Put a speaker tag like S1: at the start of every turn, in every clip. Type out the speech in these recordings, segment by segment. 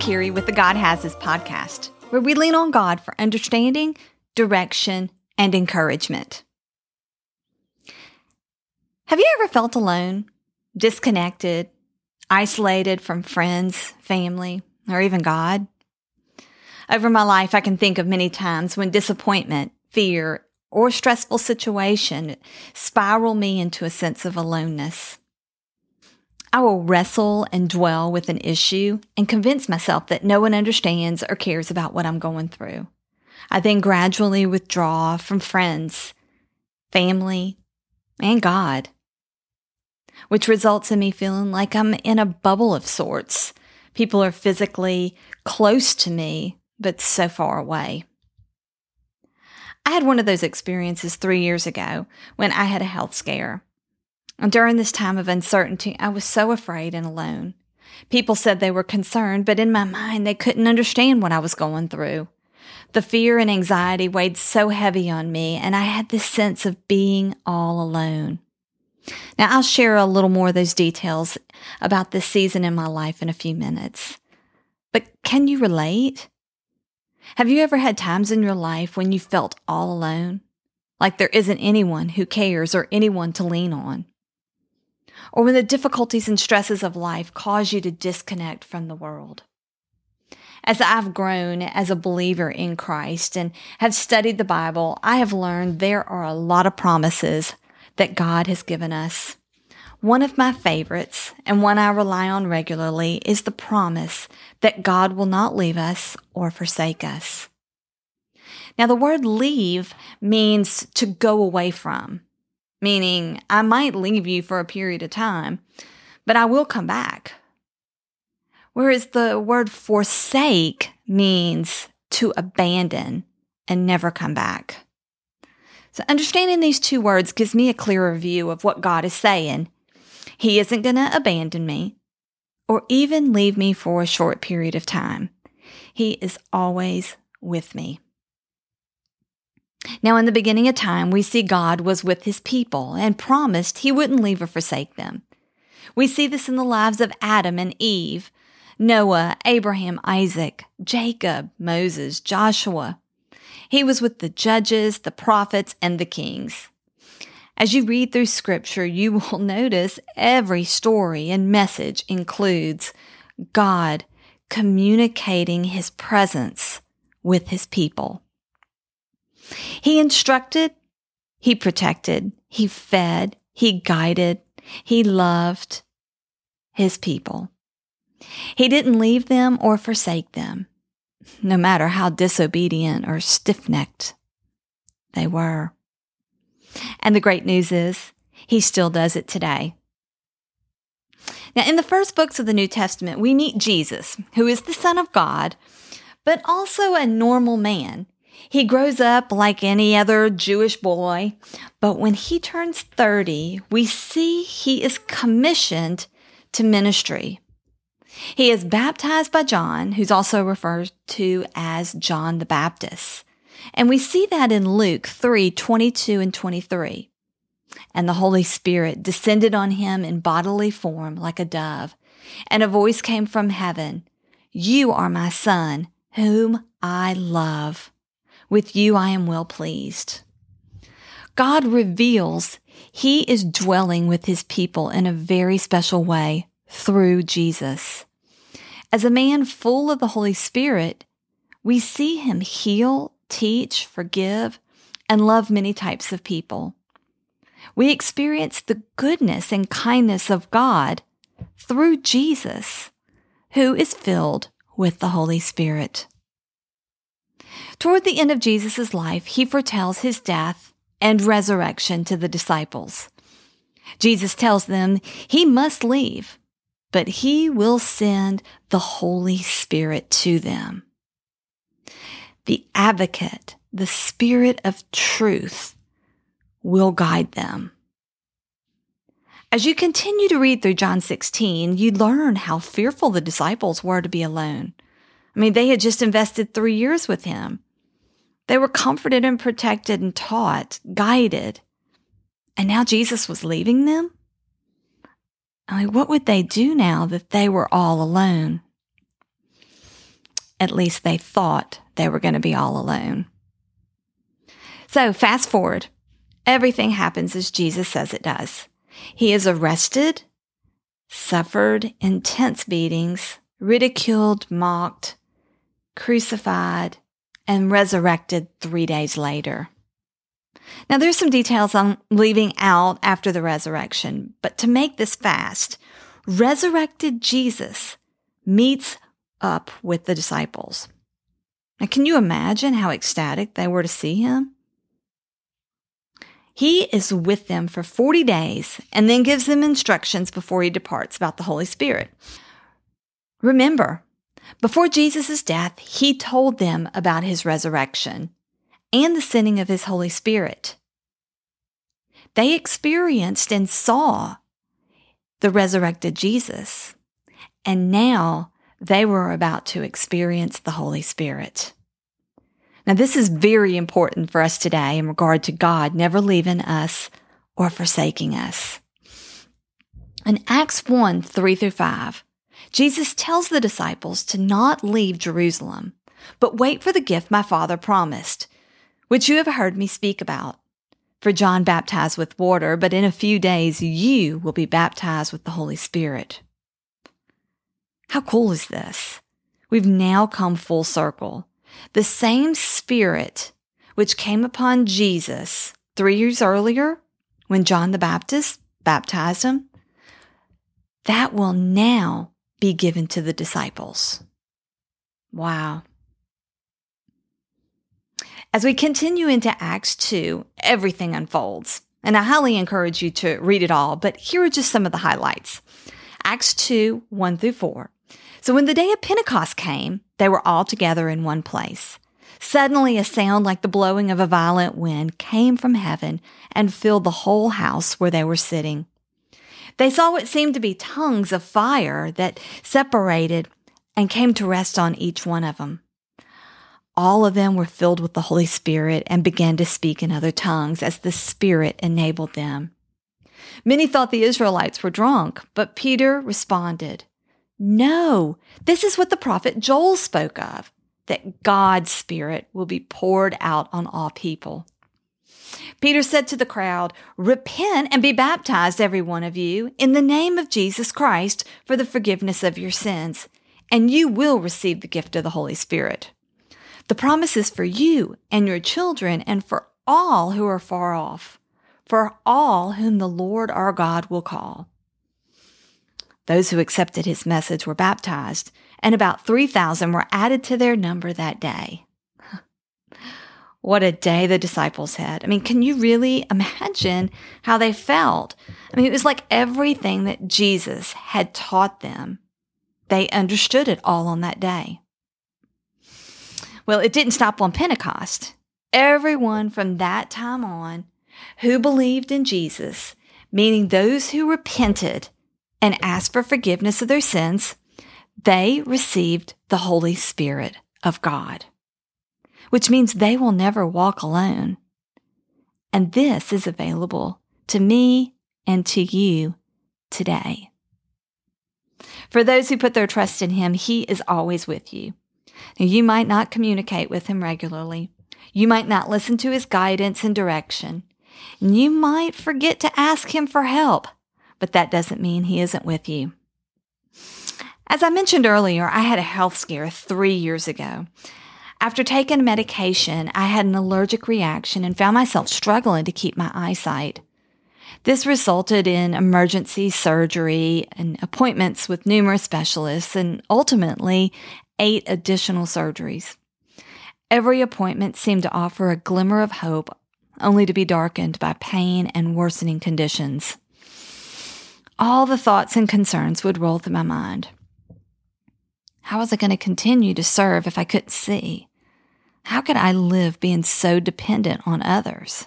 S1: Carrie with the God Has His podcast, where we lean on God for understanding, direction, and encouragement. Have you ever felt alone, disconnected, isolated from friends, family, or even God? Over my life, I can think of many times when disappointment, fear, or stressful situation spiral me into a sense of aloneness. I will wrestle and dwell with an issue and convince myself that no one understands or cares about what I'm going through. I then gradually withdraw from friends, family, and God, which results in me feeling like I'm in a bubble of sorts. People are physically close to me, but so far away. I had one of those experiences three years ago when I had a health scare. During this time of uncertainty, I was so afraid and alone. People said they were concerned, but in my mind, they couldn't understand what I was going through. The fear and anxiety weighed so heavy on me, and I had this sense of being all alone. Now, I'll share a little more of those details about this season in my life in a few minutes. But can you relate? Have you ever had times in your life when you felt all alone? Like there isn't anyone who cares or anyone to lean on? Or when the difficulties and stresses of life cause you to disconnect from the world. As I've grown as a believer in Christ and have studied the Bible, I have learned there are a lot of promises that God has given us. One of my favorites and one I rely on regularly is the promise that God will not leave us or forsake us. Now, the word leave means to go away from meaning I might leave you for a period of time, but I will come back. Whereas the word forsake means to abandon and never come back. So understanding these two words gives me a clearer view of what God is saying. He isn't going to abandon me or even leave me for a short period of time. He is always with me. Now, in the beginning of time, we see God was with his people and promised he wouldn't leave or forsake them. We see this in the lives of Adam and Eve, Noah, Abraham, Isaac, Jacob, Moses, Joshua. He was with the judges, the prophets, and the kings. As you read through scripture, you will notice every story and message includes God communicating his presence with his people. He instructed, he protected, he fed, he guided, he loved his people. He didn't leave them or forsake them, no matter how disobedient or stiff necked they were. And the great news is, he still does it today. Now, in the first books of the New Testament, we meet Jesus, who is the Son of God, but also a normal man. He grows up like any other Jewish boy, but when he turns 30, we see he is commissioned to ministry. He is baptized by John, who's also referred to as John the Baptist. And we see that in Luke 3 22 and 23. And the Holy Spirit descended on him in bodily form like a dove, and a voice came from heaven You are my Son, whom I love. With you I am well pleased. God reveals he is dwelling with his people in a very special way through Jesus. As a man full of the Holy Spirit, we see him heal, teach, forgive, and love many types of people. We experience the goodness and kindness of God through Jesus, who is filled with the Holy Spirit. Toward the end of Jesus' life, he foretells his death and resurrection to the disciples. Jesus tells them he must leave, but he will send the Holy Spirit to them. The advocate, the Spirit of truth, will guide them. As you continue to read through John 16, you learn how fearful the disciples were to be alone. I mean, they had just invested three years with him. They were comforted and protected and taught, guided. And now Jesus was leaving them? I mean, what would they do now that they were all alone? At least they thought they were going to be all alone. So, fast forward. Everything happens as Jesus says it does. He is arrested, suffered intense beatings, ridiculed, mocked, crucified, and resurrected three days later. Now, there's some details I'm leaving out after the resurrection, but to make this fast, resurrected Jesus meets up with the disciples. Now, can you imagine how ecstatic they were to see him? He is with them for 40 days and then gives them instructions before he departs about the Holy Spirit. Remember, before Jesus' death, he told them about his resurrection and the sending of his Holy Spirit. They experienced and saw the resurrected Jesus, and now they were about to experience the Holy Spirit. Now, this is very important for us today in regard to God never leaving us or forsaking us. In Acts 1 3 through 5, Jesus tells the disciples to not leave Jerusalem, but wait for the gift my Father promised, which you have heard me speak about. For John baptized with water, but in a few days you will be baptized with the Holy Spirit. How cool is this? We've now come full circle. The same Spirit which came upon Jesus three years earlier when John the Baptist baptized him, that will now be given to the disciples. Wow. As we continue into Acts 2, everything unfolds. And I highly encourage you to read it all, but here are just some of the highlights. Acts 2, 1 through 4. So when the day of Pentecost came, they were all together in one place. Suddenly, a sound like the blowing of a violent wind came from heaven and filled the whole house where they were sitting. They saw what seemed to be tongues of fire that separated and came to rest on each one of them. All of them were filled with the Holy Spirit and began to speak in other tongues as the Spirit enabled them. Many thought the Israelites were drunk, but Peter responded, No, this is what the prophet Joel spoke of, that God's Spirit will be poured out on all people. Peter said to the crowd, Repent and be baptized, every one of you, in the name of Jesus Christ for the forgiveness of your sins, and you will receive the gift of the Holy Spirit. The promise is for you and your children and for all who are far off, for all whom the Lord our God will call. Those who accepted his message were baptized, and about 3,000 were added to their number that day. What a day the disciples had. I mean, can you really imagine how they felt? I mean, it was like everything that Jesus had taught them. They understood it all on that day. Well, it didn't stop on Pentecost. Everyone from that time on who believed in Jesus, meaning those who repented and asked for forgiveness of their sins, they received the Holy Spirit of God, which means they will never walk alone. And this is available to me and to you today. For those who put their trust in Him, He is always with you. Now, you might not communicate with him regularly. You might not listen to his guidance and direction. And you might forget to ask him for help, but that doesn't mean he isn't with you. As I mentioned earlier, I had a health scare three years ago. After taking medication, I had an allergic reaction and found myself struggling to keep my eyesight. This resulted in emergency surgery and appointments with numerous specialists and ultimately eight additional surgeries. Every appointment seemed to offer a glimmer of hope, only to be darkened by pain and worsening conditions. All the thoughts and concerns would roll through my mind. How was I going to continue to serve if I couldn't see? How could I live being so dependent on others?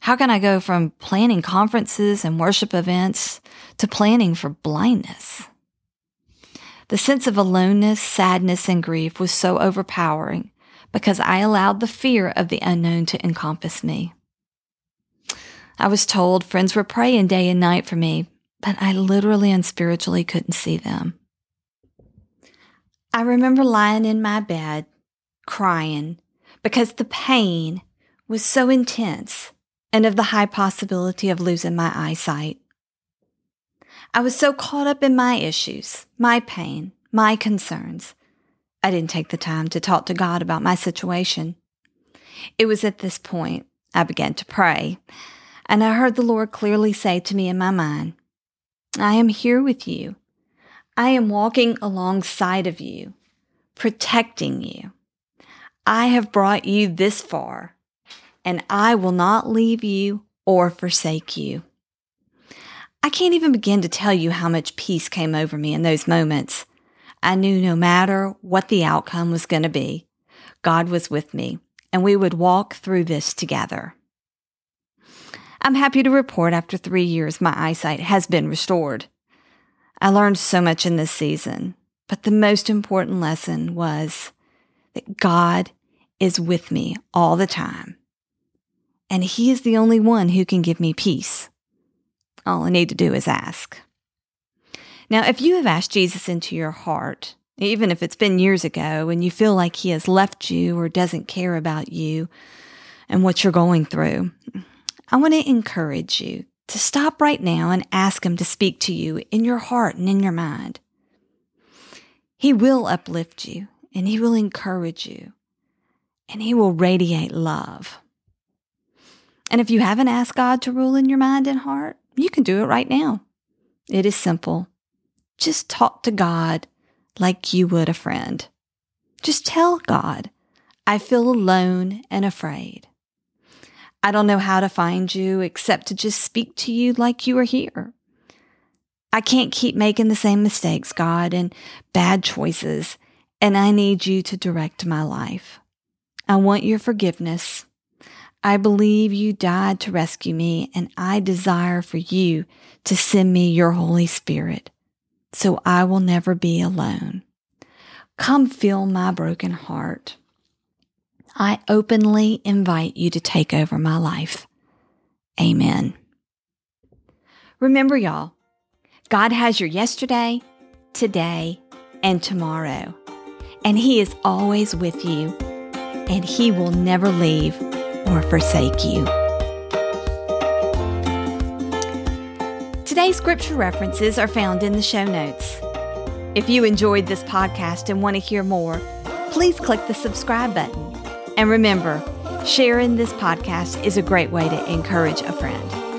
S1: How can I go from planning conferences and worship events to planning for blindness? The sense of aloneness, sadness, and grief was so overpowering because I allowed the fear of the unknown to encompass me. I was told friends were praying day and night for me, but I literally and spiritually couldn't see them. I remember lying in my bed, crying, because the pain was so intense and of the high possibility of losing my eyesight. I was so caught up in my issues, my pain, my concerns. I didn't take the time to talk to God about my situation. It was at this point I began to pray, and I heard the Lord clearly say to me in my mind, I am here with you. I am walking alongside of you, protecting you. I have brought you this far, and I will not leave you or forsake you. I can't even begin to tell you how much peace came over me in those moments. I knew no matter what the outcome was going to be, God was with me and we would walk through this together. I'm happy to report after three years, my eyesight has been restored. I learned so much in this season, but the most important lesson was that God is with me all the time. And He is the only one who can give me peace. All I need to do is ask. Now, if you have asked Jesus into your heart, even if it's been years ago and you feel like he has left you or doesn't care about you and what you're going through, I want to encourage you to stop right now and ask him to speak to you in your heart and in your mind. He will uplift you and he will encourage you and he will radiate love. And if you haven't asked God to rule in your mind and heart, you can do it right now. It is simple. Just talk to God like you would a friend. Just tell God, I feel alone and afraid. I don't know how to find you except to just speak to you like you are here. I can't keep making the same mistakes, God, and bad choices, and I need you to direct my life. I want your forgiveness. I believe you died to rescue me, and I desire for you to send me your Holy Spirit so I will never be alone. Come fill my broken heart. I openly invite you to take over my life. Amen. Remember, y'all, God has your yesterday, today, and tomorrow. And He is always with you, and He will never leave or forsake you. Today's scripture references are found in the show notes. If you enjoyed this podcast and want to hear more, please click the subscribe button. And remember, sharing this podcast is a great way to encourage a friend.